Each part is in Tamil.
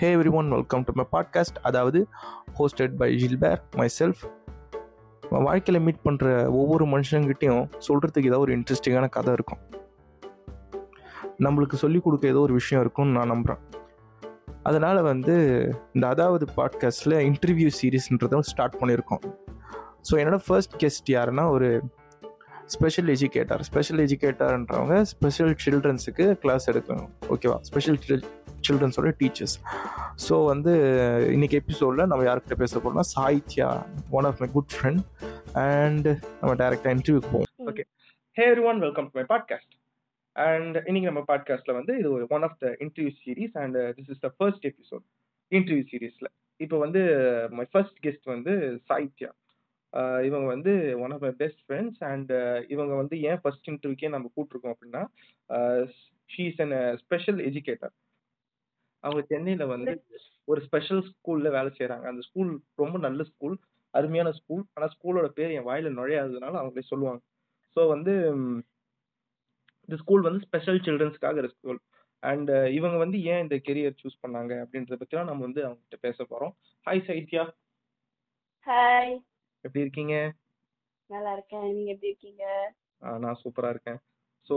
Hey every one welcome to my podcast அதாவது ஹோஸ்டட் பை ஜில்பேர் மை செல்ஃப் வாழ்க்கையில் மீட் பண்ணுற ஒவ்வொரு மனுஷங்கிட்டையும் சொல்கிறதுக்கு ஏதோ ஒரு இன்ட்ரெஸ்டிங்கான கதை இருக்கும். நம்மளுக்கு சொல்லிக் கொடுக்க ஏதோ ஒரு விஷயம் இருக்கும்னு நான் நம்புகிறேன் அதனால் வந்து இந்த அதாவது பாட்காஸ்ட்டில் இன்டர்வியூ சீரீஸ்ன்றதும் ஸ்டார்ட் பண்ணியிருக்கோம். ஸோ என்னோடய ஃபர்ஸ்ட் கெஸ்ட் யாருன்னா ஒரு ஸ்பெஷல் எஜுகேட்டர் ஸ்பெஷல் எஜுகேட்டர்ன்றவங்க ஸ்பெஷல் சில்ட்ரன்ஸுக்கு கிளாஸ் எடுக்கணும். ஓகேவா ஸ்பெஷல் சில்ட்ரன்ஸோட டீச்சர்ஸ் ஸோ வந்து இன்னைக்கு எபிசோடில் நம்ம யார்கிட்ட பேச போகிறோம்னா Sahithya one of my good friend and நம்ம டேரெக்டாக இன்டர்வியூக்கு போவோம். Okay hey every one welcome to my podcast and இன்னைக்கு நம்ம பாட்காஸ்ட்ல வந்து இது ஒரு one of the interview series and this is the first episode interview சீரீஸ்ல இப்போ வந்து மை ஃபர்ஸ்ட் கெஸ்ட் வந்து சாகித்யா. ஆஹ் இவங்க வந்து one of my best friends and இவங்க வந்து ஏன் ஃபர்ஸ்ட் இன்டர்வியூக்கே நம்ம கூப்பிட்டுருக்கோம் அப்படின்னா she is an special educator அவங்க சென்னையில வந்து ஒரு ஸ்பெஷல் ஸ்கூல்ல வேலை செய்றாங்க. அந்த ஸ்கூல் ரொம்ப நல்ல ஸ்கூல் அருமையான ஸ்கூல் ஆனா ஸ்கூலோட பேர் என் வாயில நுழையாததுனால அவங்களே சொல்லுவாங்க. ஸோ வந்து இந்த ஸ்கூல் வந்து ஸ்பெஷல் சில்ட்ரன்ஸ்க்காக ஒரு ஸ்கூல் அண்ட் இவங்க வந்து ஏன் இந்த கெரியர் சூஸ் பண்ணாங்க அப்படின்றத பத்திலாம் நம்ம வந்து அவங்க கிட்ட பேச போறோம். ஹாய் சைத்யா. ஹாய் எப்படி இருக்கீங்க? நல்லா இருக்கேன். நீங்க எப்படி இருக்கீங்க? நான் சூப்பரா இருக்கேன். ஸோ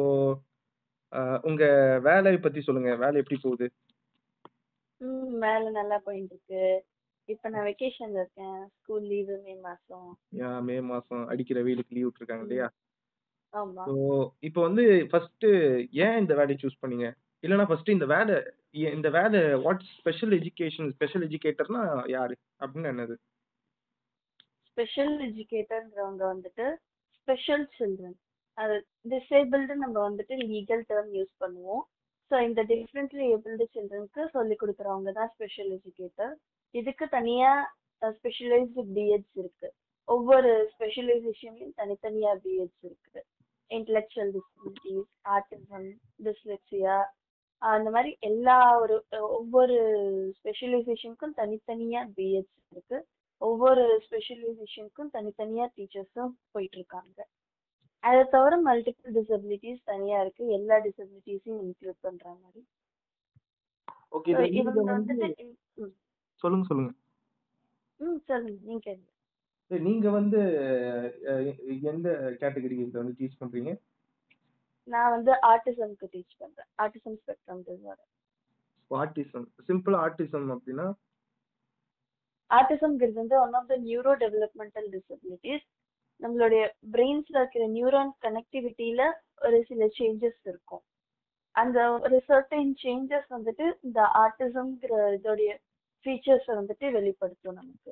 உங்க வேலையை பத்தி சொல்லுங்க. வேலை எப்படி போகுது? ம் வேலை நல்லா போயிட்டு இருக்கு இப்போ நான் வெக்கேஷன்ல இருக்கேன். ஸ்கூல் லீவு மே மாசம். ஏன் மே மாசம் அடிக்கிற வெயிலுக்கு லீவ் விட்டுருக்காங்க இல்லையா? ஆமா. ஸோ இப்போ வந்து ஃபர்ஸ்ட் ஏன் இந்த வேலையை சூஸ் பண்ணீங்க? இல்லைன்னா ஃபர்ஸ்ட் இந்த வேலை ஏ- இந்த வேலை வாட் ஸ்பெஷல் எஜுகேஷன் ஸ்பெஷல் எஜுகேட்டர்னா யாரு? அப்படின்னு என்னது? ஸ்பெஷல் எஜுகேட்டர்ன்றவங்க வந்துட்டு ஸ்பெஷல் சில்ட்ரன் அது டிசேபிள்டு நம்ம வந்துட்டு லீகல் டேர்ம் யூஸ் பண்ணுவோம். ஸோ இந்த டிஃப்ரெண்ட்லி ஏபிள்டு சில்ட்ரனுக்கு சொல்லி கொடுக்குறவங்க தான் ஸ்பெஷல் எஜுகேட்டர் இதுக்கு தனியாக ஸ்பெஷலைஸ்டு பிஎட்ஸ் இருக்கு. ஒவ்வொரு ஸ்பெஷலைசேஷன்லையும் தனித்தனியாக பிஎட்ஸ் இருக்கு. இன்டலெக்சுவல் டிசபிலிட்டிஸ் ஆர்டிசம் டிஸ்லெக்சியா அந்த மாதிரி எல்லா ஒரு ஒவ்வொரு ஸ்பெஷலைசேஷனுக்கும் தனித்தனியாக பிஎட்ஸ் இருக்கு. ஒவ்வொரு ஸ்பெஷலைசேஷனுக்கும் தனித்தனியாக டீச்சர்ஸும் போயிட்டுருக்காங்க அதை தவிர மல்டிபிள் டிசபிலிட்டிஸ் தனியா இருக்கு. எல்லா டிசபிலிட்டிஸையும் இன்க்ளூட் பண்ற மாதிரி. ஓகே இவங்க வந்துட்டு சொல்லுங்க சொல்லுங்க. ம் சொல்லுங்க. நீங்க கேளுங்க. நீங்க வந்து எந்த கேட்டகரி வந்து டீச் பண்றீங்க? நான் வந்து ஆர்டிசம்க்கு டீச் பண்றேன். Autism spectrum disorder autism simple autism அப்படின்னா? ஆர்டிசம்ங்கிறது வந்து one of the neuro developmental disabilities நம்மளுடைய பிரெயின்ஸ்ல இருக்கிற நியூரான் கனெக்டிவிட்டியில ஒரு சில சேஞ்சஸ் இருக்கும். அந்த ஒரு சர்டைன் சேஞ்சஸ் வந்துட்டு இந்த ஆர்டிசம்ங்கிற இதோடைய ஃபீச்சர்ஸை வந்துட்டு வெளிப்படுத்தும் நமக்கு.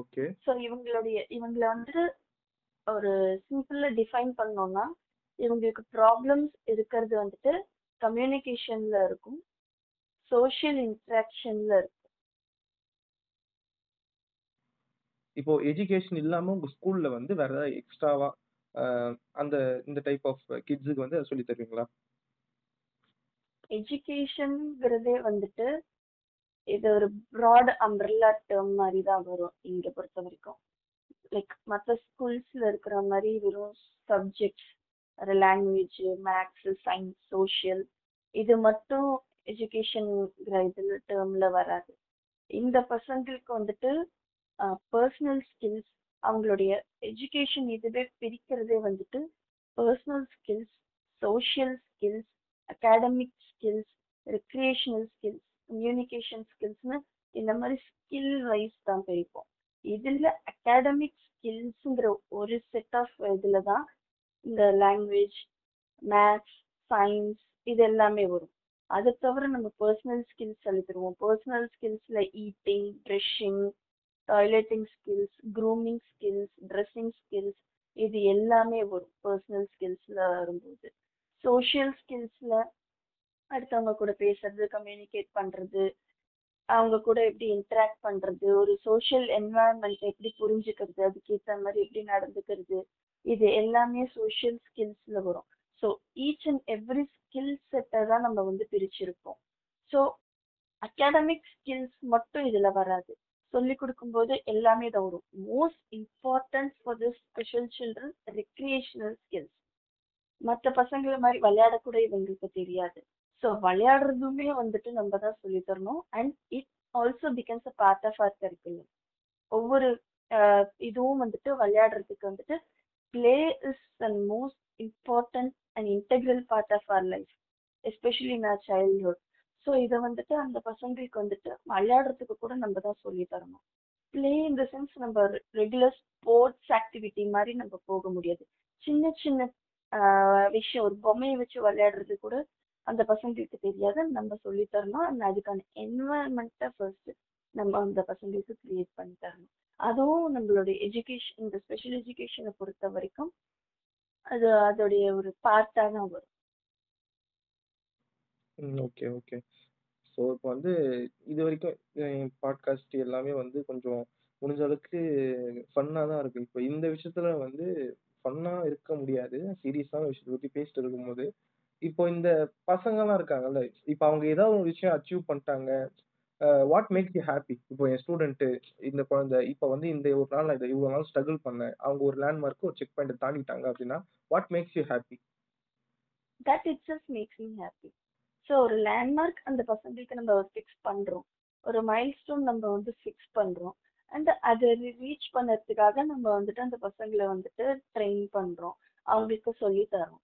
ஓகே ஸோ இவங்களுடைய இவங்களை வந்துட்டு ஒரு சிம்பிளா டிஃபைன் பண்ணோம்னா இவங்களுக்கு ப்ராப்ளம்ஸ் இருக்கிறது வந்துட்டு கம்யூனிகேஷன்ல இருக்கும் சோஷியல் இன்ட்ராக்ஷன்ல இருக்கும். இப்போ எஜுகேஷன் இல்லாமல் உங்கள் ஸ்கூலில் வந்து வேறு ஏதாவது எக்ஸ்ட்ராவா அந்த இந்த டைப் ஆஃப் கிட்ஸுக்கு வந்து சொல்லி தருவீங்களா? எஜுகேஷன்ங்கிறதே வந்துட்டு இது ஒரு ப்ராட் அம்ப்ரெல்லா டேர்ம் மாதிரி தான் வரும் இங்கே பொறுத்த வரைக்கும். லைக் மற்ற ஸ்கூல்ஸில் இருக்கிற மாதிரி வெறும் சப்ஜெக்ட்ஸ் ஒரு லாங்குவேஜ் மேக்ஸ் சயின்ஸ் சோஷியல் இது மட்டும் எஜுகேஷன்ங்கிற இதில் டேர்மில் வராது. இந்த பசங்களுக்கு வந்துட்டு பர்சனல் ஸ்கில்ஸ் அவங்களுடைய எஜுகேஷன் இதுவே பிரிக்கிறதே வந்துட்டு personal skills social skills academic skills recreational skills communication ஸ்கில்ஸ்னு இந்த மாதிரி ஸ்கில் வைஸ் தான் பிரிப்போம். இதில் அகாடமிக் ஸ்கில்ஸுங்கிற ஒரு செட் ஆஃப் இதில் தான் இந்த லாங்குவேஜ் மேத்ஸ் சயின்ஸ் இது எல்லாமே வரும். அதை தவிர நம்ம பர்சனல் ஸ்கில்ஸ் சொல்லி personal ஸ்கில்ஸில் eating brushing toileting skills grooming skills dressing skills இது எல்லாமே வரும் பர்சனல் ஸ்கில்ஸில் வரும்போது. சோஷியல் ஸ்கில்ஸில் அடுத்தவங்க கூட பேசுறது கம்யூனிகேட் பண்ணுறது அவங்க கூட எப்படி இன்ட்ராக்ட் பண்ணுறது ஒரு சோஷியல் என்வாயன்மெண்ட் எப்படி புரிஞ்சுக்கிறது அதுக்கேற்ற மாதிரி எப்படி நடந்துக்கிறது இது எல்லாமே சோஷியல் ஸ்கில்ஸில் வரும். So each and every skill செட்டை தான் நம்ம வந்து பிரிச்சிருப்போம். ஸோ அகாடமிக் ஸ்கில்ஸ் மட்டும் இதில் வராது. சொல்லி கொடுக்கும்போது எல்லாமே தவறும் வரும். Most important for this special children recreational skills மற்ற பசங்களை மாதிரி விளையாடக்கூட இவங்களுக்கு தெரியாது. ஸோ விளையாடுறதுமே வந்துட்டு நம்ம தான் சொல்லி தரணும். And it also becomes a part of our curriculum ஒவ்வொரு இதுவும் வந்துட்டு விளையாடுறதுக்கு வந்துட்டு play is and most important and integral part of our life especially in our childhood so இதை வந்துட்டு அந்த பசங்களுக்கு வந்துட்டு விளையாடுறதுக்கு கூட நம்ம தான் சொல்லி தரணும். பிளே இந்த சென்ஸ் நம்ம ரெகுலர் ஸ்போர்ட்ஸ் ஆக்டிவிட்டி மாதிரி நம்ம போக முடியாது. சின்ன சின்ன விஷயம் ஒரு பொம்மையை வச்சு விளையாடுறது கூட அந்த பசங்களுக்கு தெரியாது. நம்ம சொல்லி தரணும். And அதுக்கான என்வரன்மெண்ட்டை ஃபர்ஸ்ட் நம்ம அந்த பசங்களுக்கு கிரியேட் பண்ணி தரணும். அதுவும் நம்மளுடைய எஜுகேஷன் இந்த ஸ்பெஷல் எஜுகேஷனை பொறுத்த வரைக்கும் அது அதோடைய ஒரு பார்ட்டாக தான் வரும். Okay okay. ஸோ இப்போ வந்து இது வரைக்கும் பாட்காஸ்ட் எல்லாமே வந்து கொஞ்சம் முடிஞ்ச அளவுக்கு ஃபன்னாக தான் இருக்கு. இப்போ இந்த விஷயத்துல வந்து ஃபன்னாக இருக்க முடியாது. சீரியஸான விஷயத்தை பற்றி பேசிட்டு இருக்கும்போது இப்போ இந்த பசங்கலாம் இருக்காங்கல்ல இப்போ அவங்க ஏதாவது ஒரு விஷயம் அச்சீவ் பண்ணிட்டாங்க வாட் மேக்ஸ் யூ ஹாப்பி இப்போ என் ஸ்டூடெண்ட்டு இந்த குழந்தை இப்போ வந்து இந்த ஒரு நாள் நான் இதை இவ்வளோ நாள் ஸ்ட்ரகிள் பண்ணேன். அவங்க ஒரு லேண்ட்மார்க்கு ஒரு செக் பாயிண்ட் தாண்டிட்டாங்க அப்படின்னா what makes you happy that it makes me happy so ஒரு லேண்ட்மார்க் அந்த பசங்களுக்கு நம்ம ஃபிக்ஸ் பண்றோம். ஒரு மைல்ஸ்டோன் நம்ம வந்து ஃபிக்ஸ் பண்றோம். அண்ட் அதை ரீச் பண்ணறதுக்காக நம்ம வந்துட்டு அந்த பசங்களை வந்துட்டு ட்ரெயின் பண்றோம். அவங்களுக்கு சொல்லி தரோம்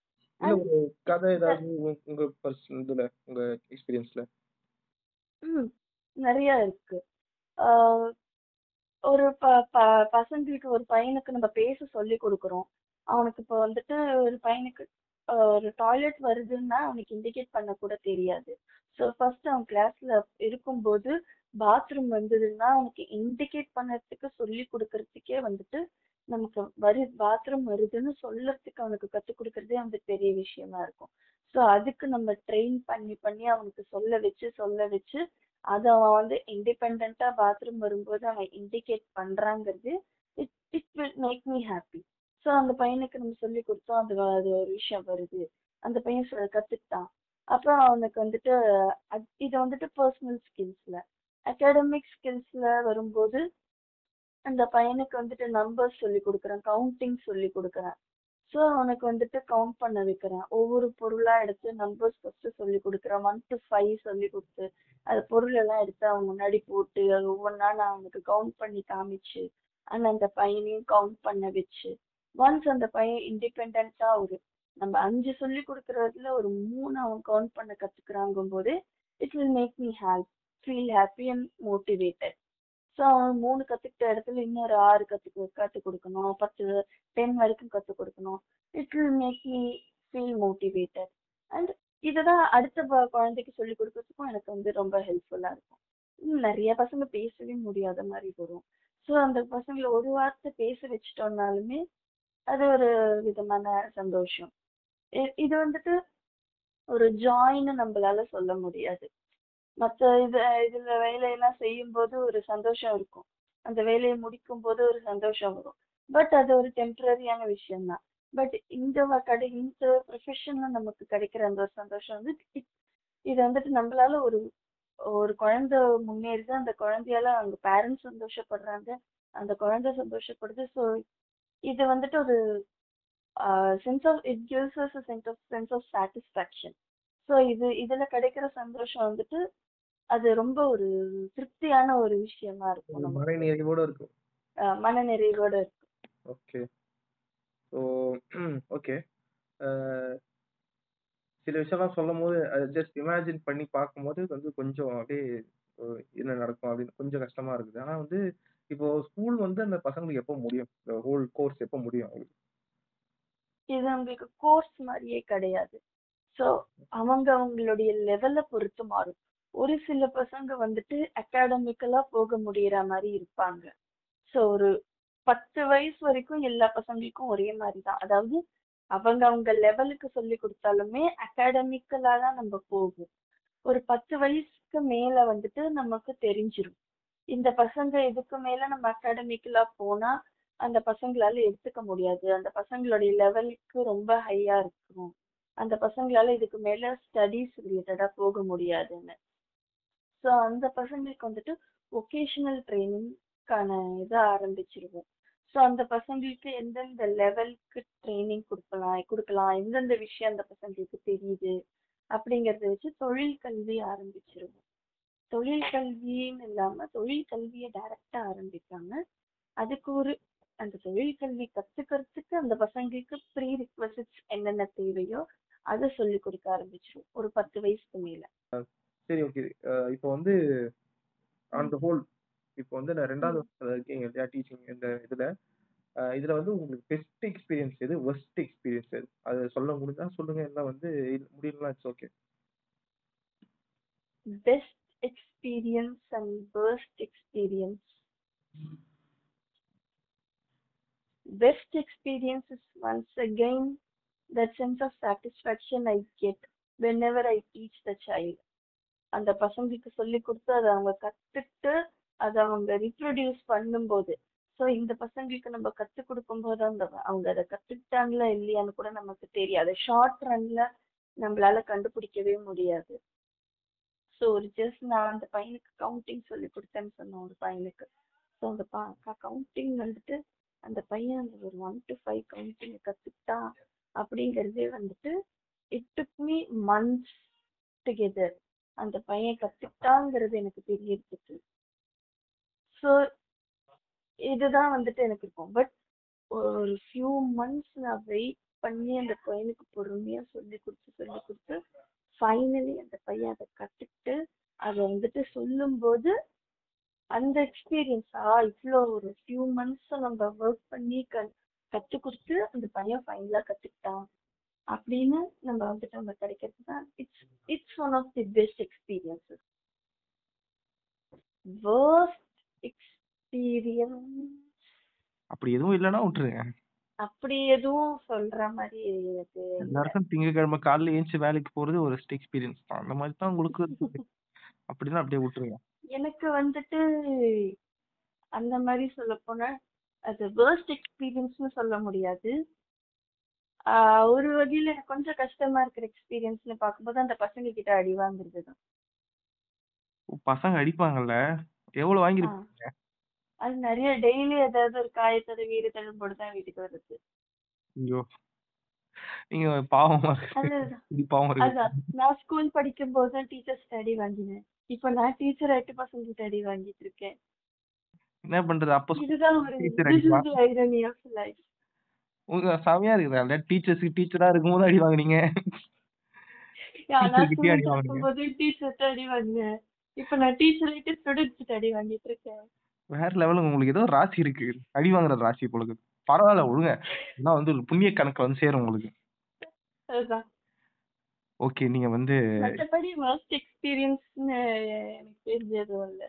கதை ஏதாவது உங்க- உங்க பர்சன் இதுல உங்க எக்ஸ்பீரியன்ஸ்ல ம் நிறைய இருக்கு. ஒரு ப பசங்களுக்கு ஒரு பையனுக்கு நம்ம பேச சொல்லி கொடுக்குறோம். அவனுக்கு இப்போ வந்துட்டு ஒரு பையனுக்கு ஒரு டாய்லெட் வருதுன்னா அவனுக்கு இண்டிகேட் பண்ண கூட தெரியாது. ஸோ ஃபர்ஸ்ட் அவன் கிளாஸ்ல இருக்கும்போது பாத்ரூம் வந்ததுன்னா அவனுக்கு இண்டிகேட் பண்ணுறதுக்கு சொல்லி கொடுக்கறதுக்கே வந்துட்டு நமக்கு வரு பாத்ரூம் வருதுன்னு சொல்லறதுக்கு அவனுக்கு கற்றுக் கொடுக்கறதே வந்து பெரிய விஷயமா இருக்கும். ஸோ அதுக்கு நம்ம ட்ரெயின் பண்ணி பண்ணி அவனுக்கு சொல்ல வச்சு சொல்ல வச்சு அதை அவன் வந்து இண்டிபெண்ட்டாக பாத்ரூம் வரும்போது அவன் indicate பண்ணுறாங்கிறது it it will make me happy so அந்த பையனுக்கு நம்ம சொல்லி கொடுத்தோம். அது அது ஒரு விஷயம் வருது. அந்த பையன் சொ- கத்துக்கிட்டான். அப்புறம் அவனுக்கு வந்துட்டு அத்- இது வந்துட்டு பர்சனல் ஸ்கில்ஸ்ல அகாடமிக் ஸ்கில்ஸ்ல வரும்போது அந்த பையனுக்கு வந்துட்டு நம்பர்ஸ் சொல்லி கொடுக்குறேன். கவுண்டிங் சொல்லி கொடுக்குறேன். ஸோ அவனுக்கு வந்துட்டு கவுண்ட் பண்ண வைக்கிறேன். ஒவ்வொரு பொருளாக எடுத்து நம்பர்ஸ் ஃபஸ்ட்டு சொல்லி கொடுக்குறேன். ஒன் டு ஃபைவ் சொல்லி கொடுத்து அது பொருள் எல்லாம் எடுத்து அவன் முன்னாடி போட்டு அது ஒவ்வொன்றா நான் அவனுக்கு கவுண்ட் பண்ணி காமிச்சு அண்ட் அந்த பையனையும் கவுண்ட் பண்ண வச்சு ஒன்ஸ் அந்த பையன் இண்டிபெண்டா ஒரு நம்ம அஞ்சு சொல்லி கொடுக்கறதுல ஒரு மூணு அவன் கவுண்ட் பண்ண கத்துக்கிறாங்கும் போது it will make me hap feel happy and motivated so அவன் மூணு கத்துக்கிட்ட இடத்துல இன்னொரு ஆறு கத்து கற்றுக் கொடுக்கணும். பத்து டென் வரைக்கும் கற்றுக் கொடுக்கணும். It will make me feel motivated and இதை தான் அடுத்த ப- குழந்தைக்கு சொல்லி கொடுக்கறதுக்கும் எனக்கு வந்து ரொம்ப ஹெல்ப்ஃபுல்லா இருக்கும். நிறைய பசங்க பேசவே முடியாத மாதிரி வரும். ஸோ அந்த பசங்களை ஒரு வார்த்தை பேச வச்சிட்டோம்னாலுமே அது ஒரு விதமான சந்தோஷம். இ- இது வந்துட்டு ஒரு ஜாயின்னு நம்மளால சொல்ல முடியாது. மற்ற இது இதுல வேலையெல்லாம் செய்யும்போது ஒரு சந்தோஷம் இருக்கும். அந்த வேலையை முடிக்கும் போது ஒரு சந்தோஷம் வரும். பட் அது ஒரு டெம்பரரியான விஷயம் தான் பட் இந்த கடை இந்த ப்ரொஃபஷன்ல நமக்கு கிடைக்கிற அந்த ஒரு சந்தோஷம் வந்து இது வந்துட்டு நம்மளால ஒரு ஒரு குழந்தை முன்னேறுது அந்த குழந்தையால அவங்க பேரண்ட்ஸ் சந்தோஷப்படுறாங்க. அந்த குழந்தை சந்தோஷப்படுது. ஸோ இது வந்துட்டு ஒரு sense of it gives us sense of sense of satisfaction so இது இதுல கிடைக்கிற சந்தோஷம் வந்துட்டு அது ரொம்ப ஒரு திருப்தியான ஒரு விஷயமா இருக்கும் மன நிறைவோட இருக்கும். அஹ் மன நிறைவோட இருக்கும். ஓகே. So okay. சில விஷயம்லாம் சொல்லும் போது ஜஸ்ட் இமேஜின் பண்ணி பார்க்கும்போது வந்து கொஞ்சம் அப்படியே என்ன நடக்கும் அப்படின்னு கொஞ்சம் கஷ்டமா இருக்குது. ஆனா வந்து இப்போ ஸ்கூல் வந்து அந்த பசங்களுக்கு எப்போ முடியும்? ஹோல் கோர்ஸ் எப்போ முடியும் அவங்களுக்கு? இது அவங்களுக்கு கோர்ஸ் மாதிரியே கிடையாது. ஸோ அவங்க அவங்களுடைய லெவலை பொறுத்து மாறும். ஒரு சில பசங்க வந்துட்டு அகாடமிக்கலா போக முடியற மாதிரி இருப்பாங்க. ஸோ ஒரு பத்து வயசு வரைக்கும் எல்லா பசங்களுக்கும் ஒரே மாதிரி தான். அதாவது அவங்க அவங்க லெவலுக்கு சொல்லி கொடுத்தாலுமே அகாடமிக்கலா தான் நம்ம போகும். ஒரு பத்து வயசுக்கு மேல வந்துட்டு நமக்கு தெரிஞ்சிடும் இந்த பசங்க இதுக்கு மேல நம்ம அகாடமிக்கலா போனா அந்த பசங்களால எடுத்துக்க முடியாது. அந்த பசங்களுடைய லெவலுக்கு ரொம்ப ஹையா இருக்கும் அந்த பசங்களால இதுக்கு மேல ஸ்டடீஸ் ரிலேட்டடா போக முடியாதுன்னு. ஸோ அந்த பசங்களுக்கு வந்துட்டு ஒகேஷனல் ட்ரைனிங்கான இதை ஆரம்பிச்சிருவோம். ஸோ அந்த பசங்களுக்கு எந்தெந்த லெவலுக்கு ட்ரைனிங் கொடுக்கலாம் கொடுக்கலாம் எந்தெந்த விஷயம் அந்த பசங்களுக்கு தெரியுது அப்படிங்கறத வச்சு தொழில் கல்வி ஆரம்பிச்சிருவோம். தொழில் கல்வின்னு இல்லாம தொழில் கல்வியை டைரக்டா ஆரம்பிக்காம அதுக்கு ஒரு அந்த தொழில் கல்வி கத்துக்கிறதுக்கு அந்த பசங்களுக்கு ப்ரீ ரிக்வசிட்ஸ் என்னென்ன தேவையோ அதை சொல்லி கொடுக்க ஆரம்பிச்சிரும். ஒரு பத்து வயசுக்கு மேல. சரி ஓகே இப்போ வந்து ஆன் த ஹோல் இப்போ வந்து நான் ரெண்டாவது வருஷத்துல இருக்கீங்க இல்லையா டீச்சிங் இந்த இதுல. இதுல வந்து உங்களுக்கு பெஸ்ட் எக்ஸ்பீரியன்ஸ் எது? ஒஸ்ட் எக்ஸ்பீரியன்ஸ் எது? அதை சொல்ல முடிஞ்சா சொல்லுங்க. இல்லை வந்து இல்ல- முடியலனா it's okay best experience and worst experience best experience is once again that sense of satisfaction I get whenever I teach the child. அந்த பசங்களுக்கு சொல்லி கொடுத்து அதை அவங்க கத்துட்டு அதை அவங்க ரிப்ரொடியூஸ் பண்ணும்போது. ஸோ இந்த பசங்களுக்கு நம்ம கத்து கொடுக்கும்போது அந்த அவங்க அதை கத்துக்கிட்டாங்களா இல்லையான்னு கூட நமக்கு தெரியாது. ஷார்ட் ரன்ல நம்மளால கண்டுபிடிக்கவே முடியாது. ஸோ ஒரு ஜஸ்ட் நான் அந்த பையனுக்கு கவுண்டிங் சொல்லி கொடுத்தேன்னு சொன்னேன் ஒரு பையனுக்கு. ஸோ அந்த பா கவுண்டிங் வந்துட்டு அந்த பையன் அந்த ஒரு ஒன் டு ஃபைவ் கவுண்டிங் கற்றுக்கிட்டான் அப்படிங்கறதே வந்துட்டு it took me months together அந்த பையன் கத்துக்கிட்டாங்கிறது எனக்கு தெரியறதுக்கு. ஸோ இதுதான் வந்துட்டு எனக்கு இருக்கும். பட் ஒரு ஃபியூ மந்த்ஸ் நான் வெயிட் பண்ணி அந்த பையனுக்கு பொறுமையா சொல்லி கொடுத்து சொல்லி கொடுத்து ஃபைனலி அந்த பையன் அதை கற்றுக்கிட்டு அதை வந்துட்டு சொல்லும்போது அந்த எக்ஸ்பீரியன்ஸ் ஆ இவ்வளோ ஒரு ஃபியூ மந்த்ஸ் நம்ம ஒர்க் பண்ணி க கற்றுக் கொடுத்து அந்த பையன் ஃபைனலாக கற்றுக்கிட்டான் அப்படின்னு நம்ம வந்துட்டு நம்ம கிடைக்கிறது தான் it's it's one of the best experiences worst experience அப்படி எதுவும் இல்லைன்னா விட்டுருங்க. அப்படி எதுவும் சொல்ற மாதிரி எனக்கு இல்ல. எல்லாருக்கும் திங்கக்கிழமை காலையில ஏஞ்சி வேலைக்கு போறது ஒரு எக்ஸ்பீரியன்ஸ் தான். அந்த மாதிரி தான் உங்களுக்கு இருக்குது. அப்படின்னா அப்படியே விட்டுருங்க. எனக்கு வந்துட்டு அந்த மாதிரி சொல்ல போனா அது வேர்ஸ்ட் எக்ஸ்பீரியன்ஸ்னு சொல்ல முடியாது. ஆஹ் ஒரு வகையில எனக்கு கொஞ்சம் கஷ்டமா இருக்கிற எக்ஸ்பீரியன்ஸ்னு பார்க்கும்போது அந்த பசங்க கிட்ட அடி வாங்குறது தான் பசங்க அடிப்பாங்கல்ல? எவ்வளவு வாங்கிருப்பீங்க அது நிறைய டெய்லி ஏதாவது ஒரு காயத்தோட வீடு தழும்போடு தான் வீட்டுக்கு வருது ஐயோ. நீங்க பாவமா இருக்கு. இது பாவம் இருக்கு அதான் நான் ஸ்கூல் படிக்கும் போது தான் டீச்சர்ஸ் அடி வாங்கினேன். இப்போ நான் டீச்சர் ஆயிட்டு பசங்க அடி வாங்கிட்டு இருக்கேன். என்ன பண்றது? அப்ப இதுதான் ஒரு Teacher அடிப்பா. உங்க செமையா இருக்குதா? டீச்சர்ஸ்க்கு டீச்சரா இருக்கும்போது அடி வாங்குனீங்க? நான் Teacher கிட்டயே அடி ஸ்கூல் வாங்குனீங்க. அடி வாங்கினேன். இப்போ நான் டீச்சர் ஆயிட்டு ஸ்டூடெண்ட்ஸ் அடி வாங்கிட்டு இருக்கேன். வேற லெவலுங்க உங்களுக்கு ஏதோ ராசி இருக்கு. அடி வாங்குற ராசி உங்களுக்கு பரவாயில்ல விடுங்க நான் வந்து ஒரு புண்ணிய கணக்குல வந்து சேரும் உங்களுக்கு. அதுதான். ஓகே நீங்க வந்து எனக்கு இல்ல.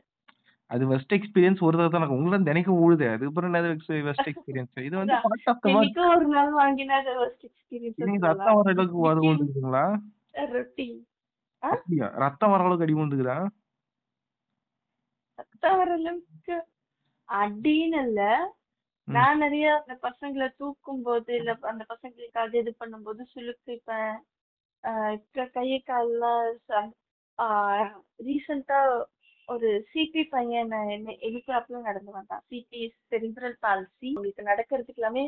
அது வெஸ்ட் எக்ஸ்பீரியன்ஸ் ஒரு தடவை தான் உங்களுக்கு தினைக்கும் ஊழுது அதுக்கப்புறம் என்னது வெஸ்ட் எக்ஸ்பீரியன்ஸ் இது வந்து. பார்ட் ஆஃப் த என்னைக்கோ ஒரு நாள் வாங்கினா அது worst நீங்க ரத்தம் வர அளவுக்கு அது எக்ஸ்பீரியன்ஸ் விழுந்துக்குங்களா ரொட்டீன் அப்படியா? ரத்தம் வர அளவுக்கு அடி விழுந்துக்குதா ரத்தம் வர அளவுக்கு அடின்னு இல்ல. நான் நிறைய அந்த பசங்களை தூக்கும் போது இல்ல அந்த பசங்களுக்காக இது பண்ணும்போது சுளுக்குப்பேன். இப்ப கையை கால்லாம் ரீசெண்டா ஒரு சிபி பையன் என்ன எதிர்த்தாப்புல நடந்து வந்தான். சிபி செரிப்ரல் பால்சி உங்களுக்கு நடக்கிறதுக்கு எல்லாமே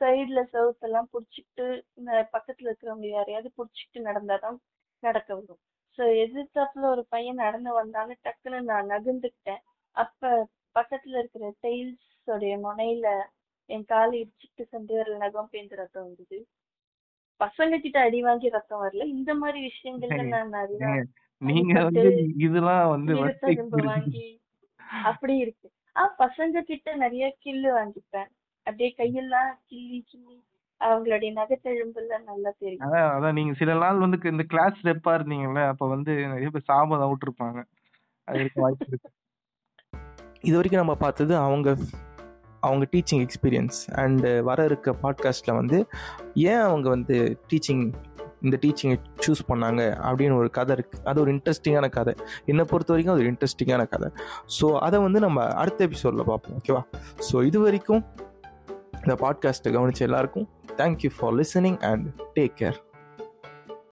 சைடுல செவுத்தெல்லாம் புடிச்சிட்டு இந்த பக்கத்துல இருக்கிறவங்க யாரையாவது புடிச்சிட்டு நடந்தாதான் நடக்க வரும். சோ எதிர்த்தாப்புல ஒரு பையன் நடந்து வந்தான்னு டக்குன்னு நான் நகர்ந்துக்கிட்டேன். அப்ப பக்கத்துல இருக்கிற டைல்ஸ் உடைய முனையில என் கால் இடிச்சிட்டு சென்று வரல நகம் பேந்து ரத்தம் வந்தது பசங்க கிட்ட அடி வாங்கி ரத்தம் வரல. இந்த மாதிரி விஷயங்கள்ல நான் நிறைய நீங்க வந்து இதெல்லாம் வந்து வாங்கி அப்படி இருக்கு. ஆ பசங்க கிட்ட நிறைய கில்லு வாங்கிப்பேன். அப்படியே கையெல்லாம் கிள்ளி கிள்ளி அவங்களுடைய நகைத்தெழும்புல நல்லா தெரியும். அதான் அதான் நீங்க சில நாள் வந்து இந்த கிளாஸ் ரெப்பா இருந்தீங்கல்ல அப்ப வந்து நிறைய பேர் சாபம் விட்டுருப்பாங்க அது இருக்க வாய்ப்பு இருக்கு. இது வரைக்கும் நம்ம பார்த்தது அவங்க அவங்க டீச்சிங் எக்ஸ்பீரியன்ஸ் அண்டு வர இருக்க பாட்காஸ்ட்டில் வந்து ஏன் அவங்க வந்து டீச்சிங் இந்த டீச்சிங்கை சூஸ் பண்ணாங்க அப்படின்னு ஒரு கதை இருக்குது அது ஒரு இன்ட்ரெஸ்டிங்கான கதை. என்னை பொறுத்த வரைக்கும் அது ஒரு இன்ட்ரெஸ்டிங்கான கதை. ஸோ அதை வந்து நம்ம அடுத்த எபிசோடில் பார்ப்போம் ஓகேவா ஸோ இது வரைக்கும் இந்த பாட்காஸ்ட்டை கவனிச்ச எல்லாருக்கும் thank you for listening and take care